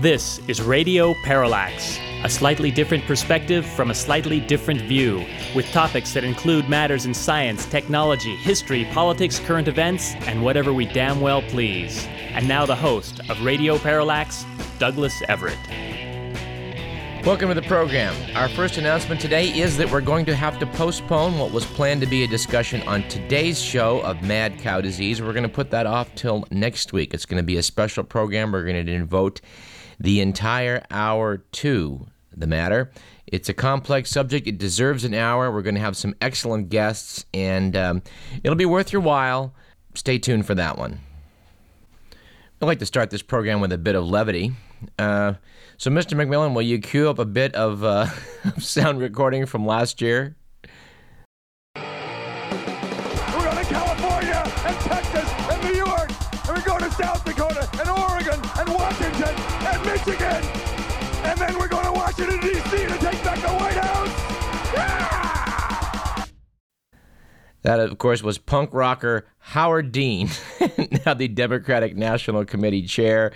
This is Radio Parallax, a slightly different perspective from a slightly different view, with topics that include matters in science, technology, history, politics, current events, and whatever we damn well please. And now the host of Radio Parallax, Douglas Everett. Welcome to the program. Our first announcement today is that we're going to have to postpone what was planned to be a discussion on today's show of mad cow disease. We're going to put that off till next week. It's going to be a special program. We're going to devote the entire hour to the matter. It's a complex subject. It deserves an hour. We're going to have some excellent guests, and um, it'll be worth your while. Stay tuned for that one. I'd like to start this program with a bit of levity. Uh, so, Mr. McMillan, will you cue up a bit of uh, sound recording from last year? And then we're going to Washington D.C. to take back the White House. Yeah! That, of course, was punk rocker Howard Dean, now the Democratic National Committee chair.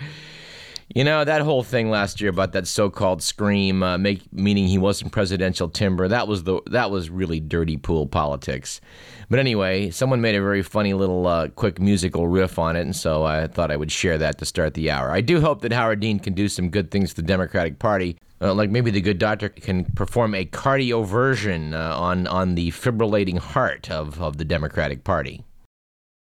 You know that whole thing last year about that so-called scream, uh, make, meaning he wasn't presidential timber. That was the that was really dirty pool politics. But anyway, someone made a very funny little uh, quick musical riff on it, and so I thought I would share that to start the hour. I do hope that Howard Dean can do some good things to the Democratic Party. Uh, like maybe the good doctor can perform a cardioversion uh, on on the fibrillating heart of, of the Democratic Party.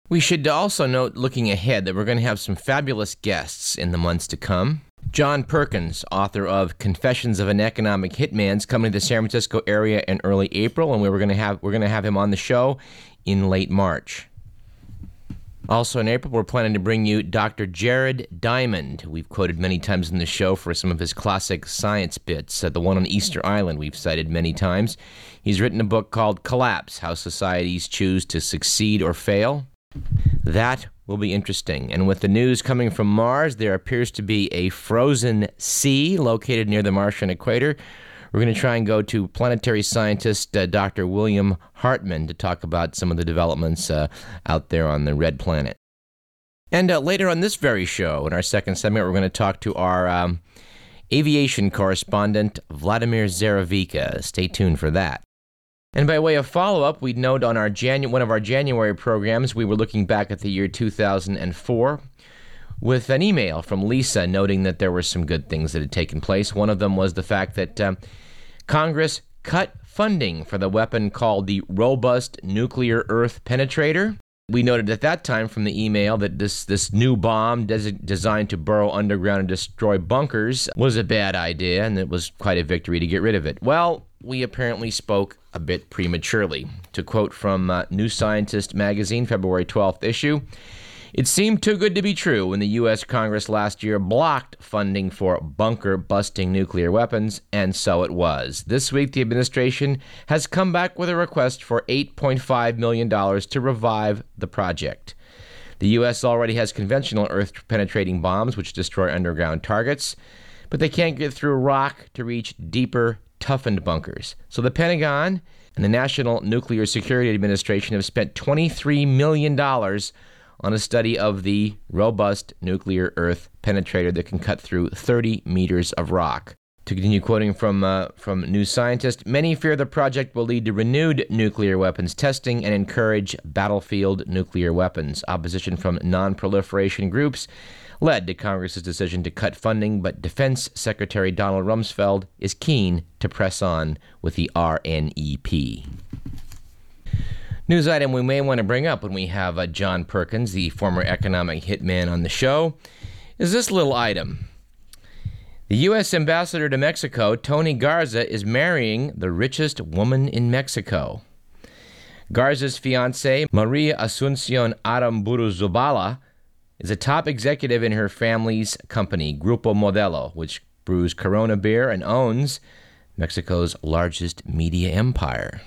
We should also note, looking ahead, that we're going to have some fabulous guests in the months to come. John Perkins, author of Confessions of an Economic Hitman, is coming to the San Francisco area in early April, and we were going to have we're going to have him on the show in late March. Also in April, we're planning to bring you Dr. Jared Diamond. We've quoted many times in the show for some of his classic science bits. Uh, the one on Easter Island we've cited many times. He's written a book called Collapse: How Societies Choose to Succeed or Fail. That will be interesting. And with the news coming from Mars, there appears to be a frozen sea located near the Martian equator. We're going to try and go to planetary scientist uh, Dr. William Hartmann to talk about some of the developments uh, out there on the red planet. And uh, later on this very show, in our second segment, we're going to talk to our um, aviation correspondent, Vladimir Zaravika. Stay tuned for that. And by way of follow up, we'd note on our Janu- one of our January programs, we were looking back at the year 2004 with an email from Lisa noting that there were some good things that had taken place. One of them was the fact that um, Congress cut funding for the weapon called the Robust Nuclear Earth Penetrator. We noted at that time from the email that this, this new bomb des- designed to burrow underground and destroy bunkers was a bad idea, and it was quite a victory to get rid of it. Well, we apparently spoke a bit prematurely. To quote from uh, New Scientist magazine, February 12th issue, it seemed too good to be true when the U.S. Congress last year blocked funding for bunker busting nuclear weapons, and so it was. This week, the administration has come back with a request for $8.5 million to revive the project. The U.S. already has conventional earth penetrating bombs which destroy underground targets, but they can't get through rock to reach deeper, toughened bunkers. So the Pentagon and the National Nuclear Security Administration have spent $23 million on a study of the robust nuclear earth penetrator that can cut through 30 meters of rock. To continue quoting from, uh, from New Scientist, many fear the project will lead to renewed nuclear weapons testing and encourage battlefield nuclear weapons. Opposition from non proliferation groups led to Congress's decision to cut funding, but Defense Secretary Donald Rumsfeld is keen to press on with the RNEP. News item we may want to bring up when we have uh, John Perkins, the former economic hitman, on the show is this little item. The U.S. ambassador to Mexico, Tony Garza, is marrying the richest woman in Mexico. Garza's fiancee, Maria Asuncion Aramburuzabala, is a top executive in her family's company, Grupo Modelo, which brews Corona beer, and owns Mexico's largest media empire.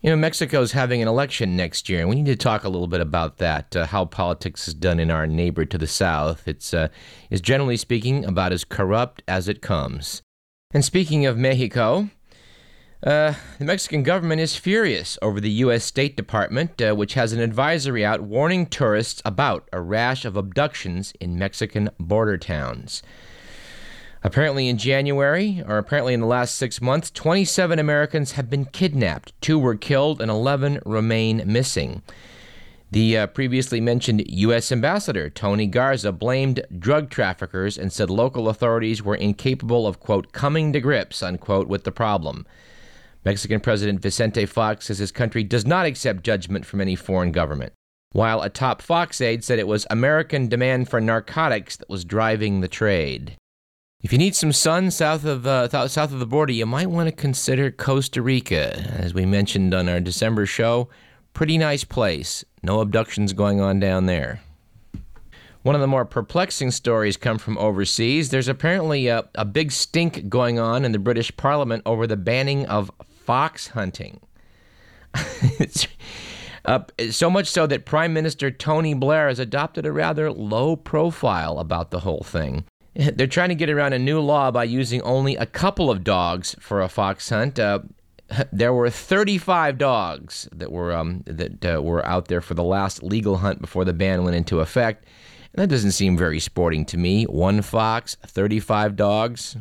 You know, Mexico's having an election next year, and we need to talk a little bit about that. Uh, how politics is done in our neighbor to the south. It's uh, is generally speaking about as corrupt as it comes. And speaking of Mexico, uh, the Mexican government is furious over the U.S. State Department, uh, which has an advisory out warning tourists about a rash of abductions in Mexican border towns. Apparently, in January, or apparently in the last six months, 27 Americans have been kidnapped. Two were killed and 11 remain missing. The uh, previously mentioned U.S. Ambassador, Tony Garza, blamed drug traffickers and said local authorities were incapable of, quote, coming to grips, unquote, with the problem. Mexican President Vicente Fox says his country does not accept judgment from any foreign government. While a top Fox aide said it was American demand for narcotics that was driving the trade. If you need some sun south of uh, south of the border, you might want to consider Costa Rica. As we mentioned on our December show, pretty nice place. No abductions going on down there. One of the more perplexing stories come from overseas. There's apparently a, a big stink going on in the British Parliament over the banning of fox hunting. uh, so much so that Prime Minister Tony Blair has adopted a rather low profile about the whole thing. They're trying to get around a new law by using only a couple of dogs for a fox hunt. Uh, there were 35 dogs that were um, that uh, were out there for the last legal hunt before the ban went into effect. And that doesn't seem very sporting to me. One fox, 35 dogs.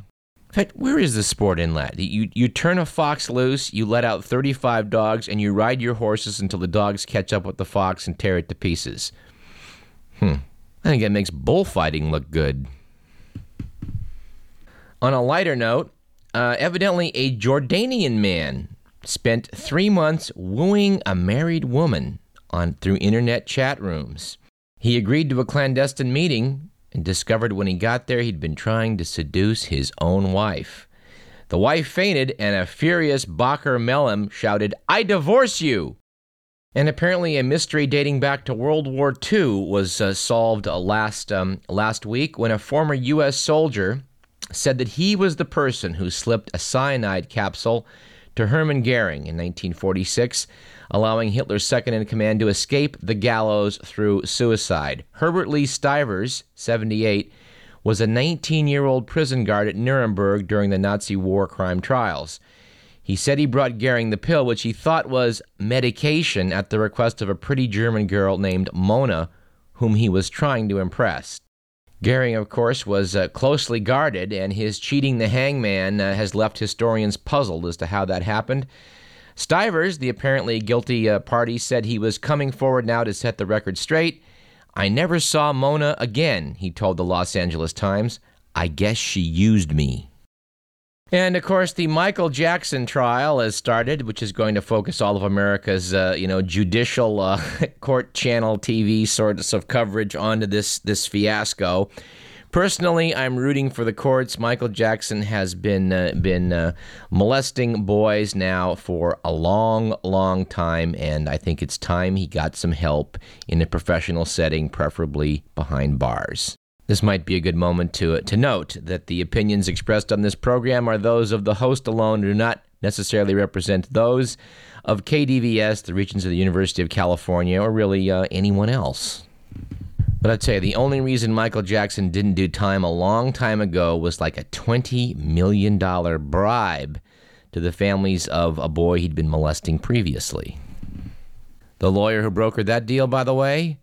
In fact, where is the sport in that? You, you turn a fox loose, you let out 35 dogs, and you ride your horses until the dogs catch up with the fox and tear it to pieces. Hmm. I think that makes bullfighting look good. On a lighter note, uh, evidently a Jordanian man spent three months wooing a married woman on through internet chat rooms. He agreed to a clandestine meeting and discovered when he got there he'd been trying to seduce his own wife. The wife fainted, and a furious Bakr Melhem shouted, I divorce you! And apparently, a mystery dating back to World War II was uh, solved uh, last, um, last week when a former U.S. soldier said that he was the person who slipped a cyanide capsule to Hermann Goering in 1946, allowing Hitler's second in command to escape the gallows through suicide. Herbert Lee Stivers, 78, was a 19 year old prison guard at Nuremberg during the Nazi war crime trials. He said he brought Goering the pill, which he thought was medication, at the request of a pretty German girl named Mona, whom he was trying to impress. Goering, of course, was uh, closely guarded, and his cheating the hangman uh, has left historians puzzled as to how that happened. Stivers, the apparently guilty uh, party, said he was coming forward now to set the record straight. I never saw Mona again, he told the Los Angeles Times. I guess she used me. And of course, the Michael Jackson trial has started, which is going to focus all of America's, uh, you know, judicial uh, court channel TV sorts of coverage onto this this fiasco. Personally, I'm rooting for the courts. Michael Jackson has been uh, been uh, molesting boys now for a long, long time, and I think it's time he got some help in a professional setting, preferably behind bars. This might be a good moment to, to note that the opinions expressed on this program are those of the host alone and do not necessarily represent those of KDVS, the Regents of the University of California, or really uh, anyone else. But I'd say the only reason Michael Jackson didn't do time a long time ago was like a $20 million bribe to the families of a boy he'd been molesting previously. The lawyer who brokered that deal, by the way,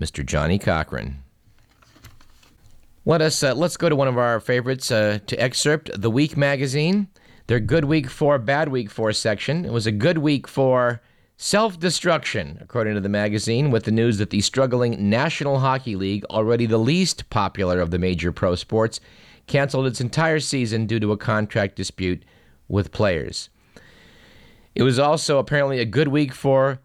Mr. Johnnie Cochran. Let us uh, let's go to one of our favorites uh, to excerpt the Week magazine. Their good week for bad week for section. It was a good week for self-destruction, according to the magazine, with the news that the struggling National Hockey League, already the least popular of the major pro sports, canceled its entire season due to a contract dispute with players. It was also apparently a good week for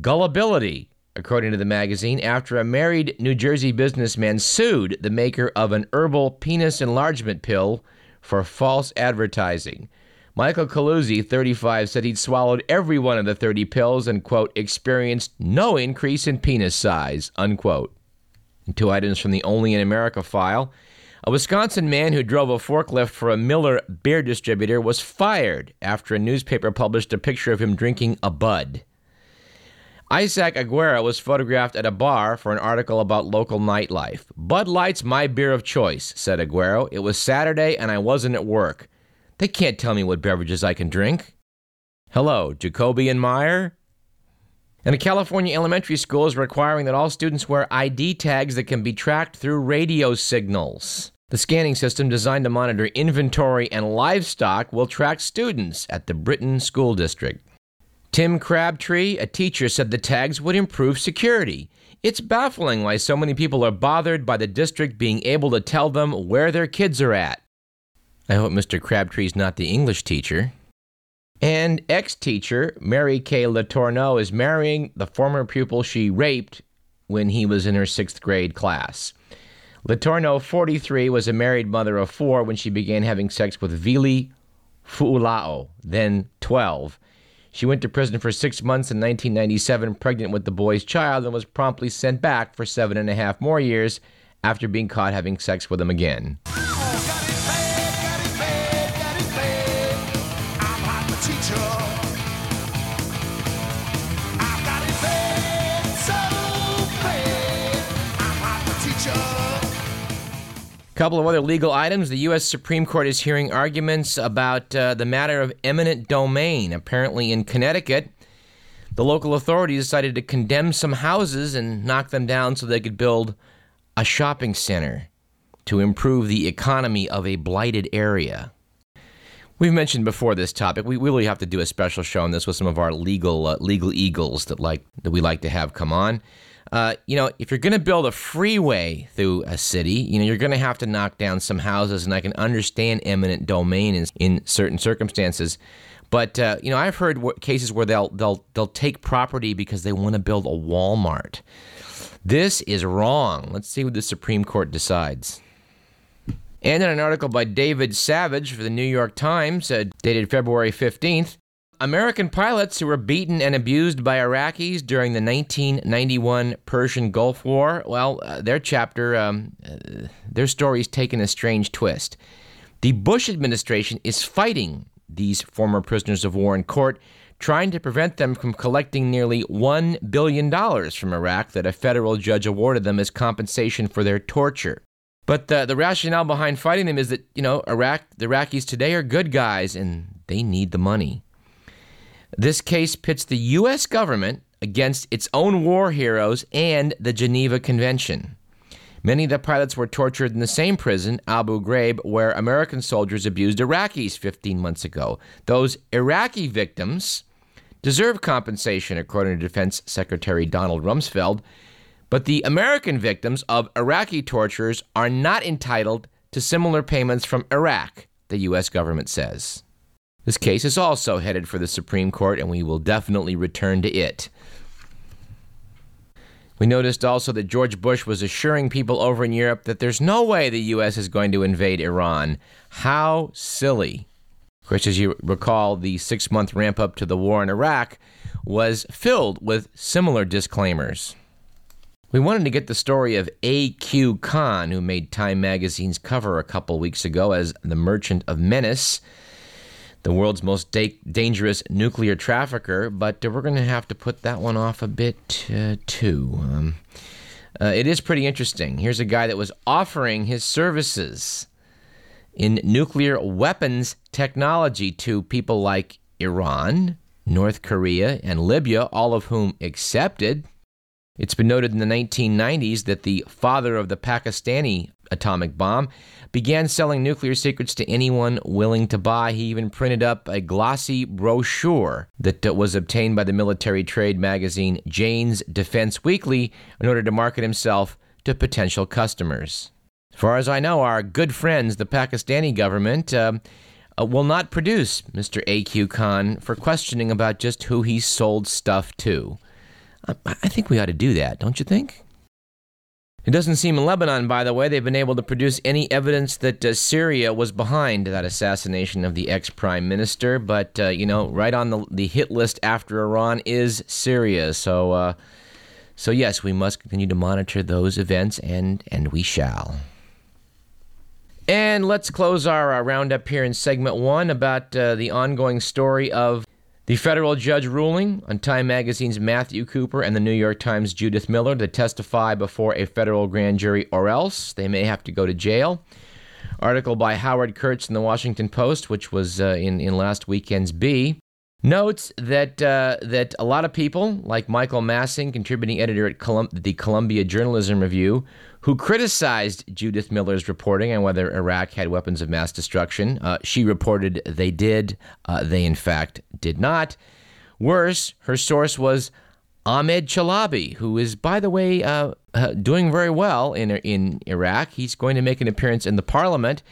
gullibility according to the magazine, after a married New Jersey businessman sued the maker of an herbal penis enlargement pill for false advertising. Michael Caluzzi, 35, said he'd swallowed every one of the 30 pills and, quote, experienced no increase in penis size, unquote. And two items from the Only in America file. A Wisconsin man who drove a forklift for a Miller beer distributor was fired after a newspaper published a picture of him drinking a Bud. Isaac Aguero was photographed at a bar for an article about local nightlife. Bud Light's my beer of choice, said Aguero. It was Saturday and I wasn't at work. They can't tell me what beverages I can drink. Hello, Jacoby and Meyer? And a California elementary school is requiring that all students wear ID tags that can be tracked through radio signals. The scanning system, designed to monitor inventory and livestock, will track students at the Brittan School District. Tim Crabtree, a teacher, said the tags would improve security. It's baffling why so many people are bothered by the district being able to tell them where their kids are at. I hope Mr. Crabtree's not the English teacher. And ex teacher Mary Kay Letourneau is marrying the former pupil she raped when he was in her sixth grade class. Letourneau, 43, was a married mother of four when she began having sex with Vili Fualaau, then 12. She went to prison for six months in 1997, pregnant with the boy's child, and was promptly sent back for seven and a half more years after being caught having sex with him again. Couple of other legal items. The U.S. Supreme Court is hearing arguments about uh, the matter of eminent domain. Apparently, in Connecticut, the local authorities decided to condemn some houses and knock them down so they could build a shopping center to improve the economy of a blighted area. We've mentioned before this topic. We really have to do a special show on this with some of our legal uh, legal eagles that like that we like to have come on. Uh, you know, if you're going to build a freeway through a city, you know, you're going to have to knock down some houses, and I can understand eminent domain in, in certain circumstances. But uh, you know, I've heard cases where they'll they'll they'll take property because they want to build a Walmart. This is wrong. Let's see what the Supreme Court decides. And in an article by David Savage for the New York Times, uh, dated February 15th, American pilots who were beaten and abused by Iraqis during the 1991 Persian Gulf War, well, uh, their chapter, um, uh, their story's taken a strange twist. The Bush administration is fighting these former prisoners of war in court, trying to prevent them from collecting nearly $1 billion from Iraq that a federal judge awarded them as compensation for their torture. But the, the rationale behind fighting them is that, you know, Iraq, the Iraqis today are good guys and they need the money. This case pits the U.S. government against its own war heroes and the Geneva Convention. Many of the pilots were tortured in the same prison, Abu Ghraib, where American soldiers abused Iraqis 15 months ago. Those Iraqi victims deserve compensation, according to Defense Secretary Donald Rumsfeld, but the American victims of Iraqi tortures are not entitled to similar payments from Iraq, the U.S. government says. This case is also headed for the Supreme Court, and we will definitely return to it. We noticed also that George Bush was assuring people over in Europe that there's no way the U.S. is going to invade Iran. How silly. Of course, as you recall, the six month ramp up to the war in Iraq was filled with similar disclaimers. We wanted to get the story of A.Q. Khan, who made Time magazine's cover a couple weeks ago as the Merchant of Menace the world's most da- dangerous nuclear trafficker, but we're going to have to put that one off a bit uh, too. Um, uh, it is pretty interesting. Here's a guy that was offering his services in nuclear weapons technology to people like Iran, North Korea, and Libya, all of whom accepted. It's been noted in the 1990s that the father of the Pakistani atomic bomb began selling nuclear secrets to anyone willing to buy. He even printed up a glossy brochure that uh, was obtained by the military trade magazine Jane's Defense Weekly in order to market himself to potential customers. As far as I know, our good friends, the Pakistani government, uh, uh, will not produce Mr. A.Q. Khan for questioning about just who he sold stuff to. I, I think we ought to do that, don't you think? It doesn't seem in Lebanon, by the way, they've been able to produce any evidence that uh, Syria was behind that assassination of the ex prime minister. But, uh, you know, right on the, the hit list after Iran is Syria. So, uh, so, yes, we must continue to monitor those events, and, and we shall. And let's close our uh, roundup here in segment one about uh, the ongoing story of the federal judge ruling on Time Magazine's Matthew Cooper and the New York Times' Judith Miller to testify before a federal grand jury, or else they may have to go to jail. Article by Howard Kurtz in the Washington Post, which was uh, in, in last weekend's B, notes that uh, that a lot of people, like Michael Massing, contributing editor at Colum- the Columbia Journalism Review, who criticized Judith Miller's reporting on whether Iraq had weapons of mass destruction. Uh, she reported they did. Uh, they, in fact, did not. Worse, her source was Ahmed Chalabi, who is, by the way, uh, uh, doing very well in in Iraq. He's going to make an appearance in the parliament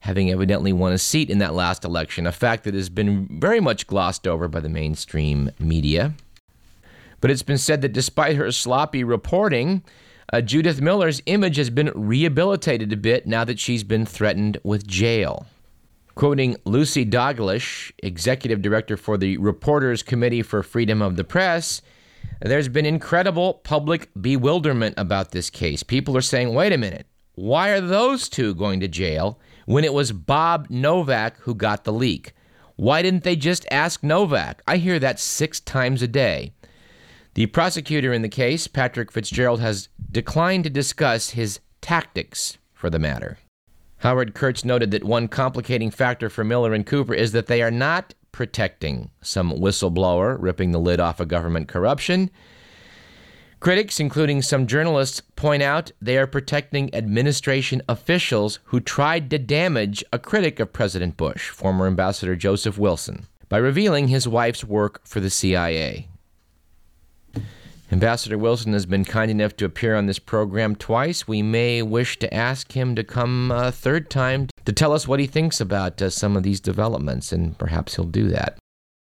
having evidently won a seat in that last election, a fact that has been very much glossed over by the mainstream media. But it's been said that despite her sloppy reporting, uh, Judith Miller's image has been rehabilitated a bit now that she's been threatened with jail. Quoting Lucy Dalglish, executive director for the Reporters Committee for Freedom of the Press, there's been incredible public bewilderment about this case. People are saying, wait a minute, why are those two going to jail when it was Bob Novak who got the leak? Why didn't they just ask Novak? I hear that six times a day. The prosecutor in the case, Patrick Fitzgerald, has declined to discuss his tactics for the matter. Howard Kurtz noted that one complicating factor for Miller and Cooper is that they are not protecting some whistleblower ripping the lid off of government corruption. Critics, including some journalists, point out they are protecting administration officials who tried to damage a critic of President Bush, former Ambassador Joseph Wilson, by revealing his wife's work for the CIA. Ambassador Wilson has been kind enough to appear on this program twice. We may wish to ask him to come a third time to tell us what he thinks about uh, some of these developments, and perhaps he'll do that.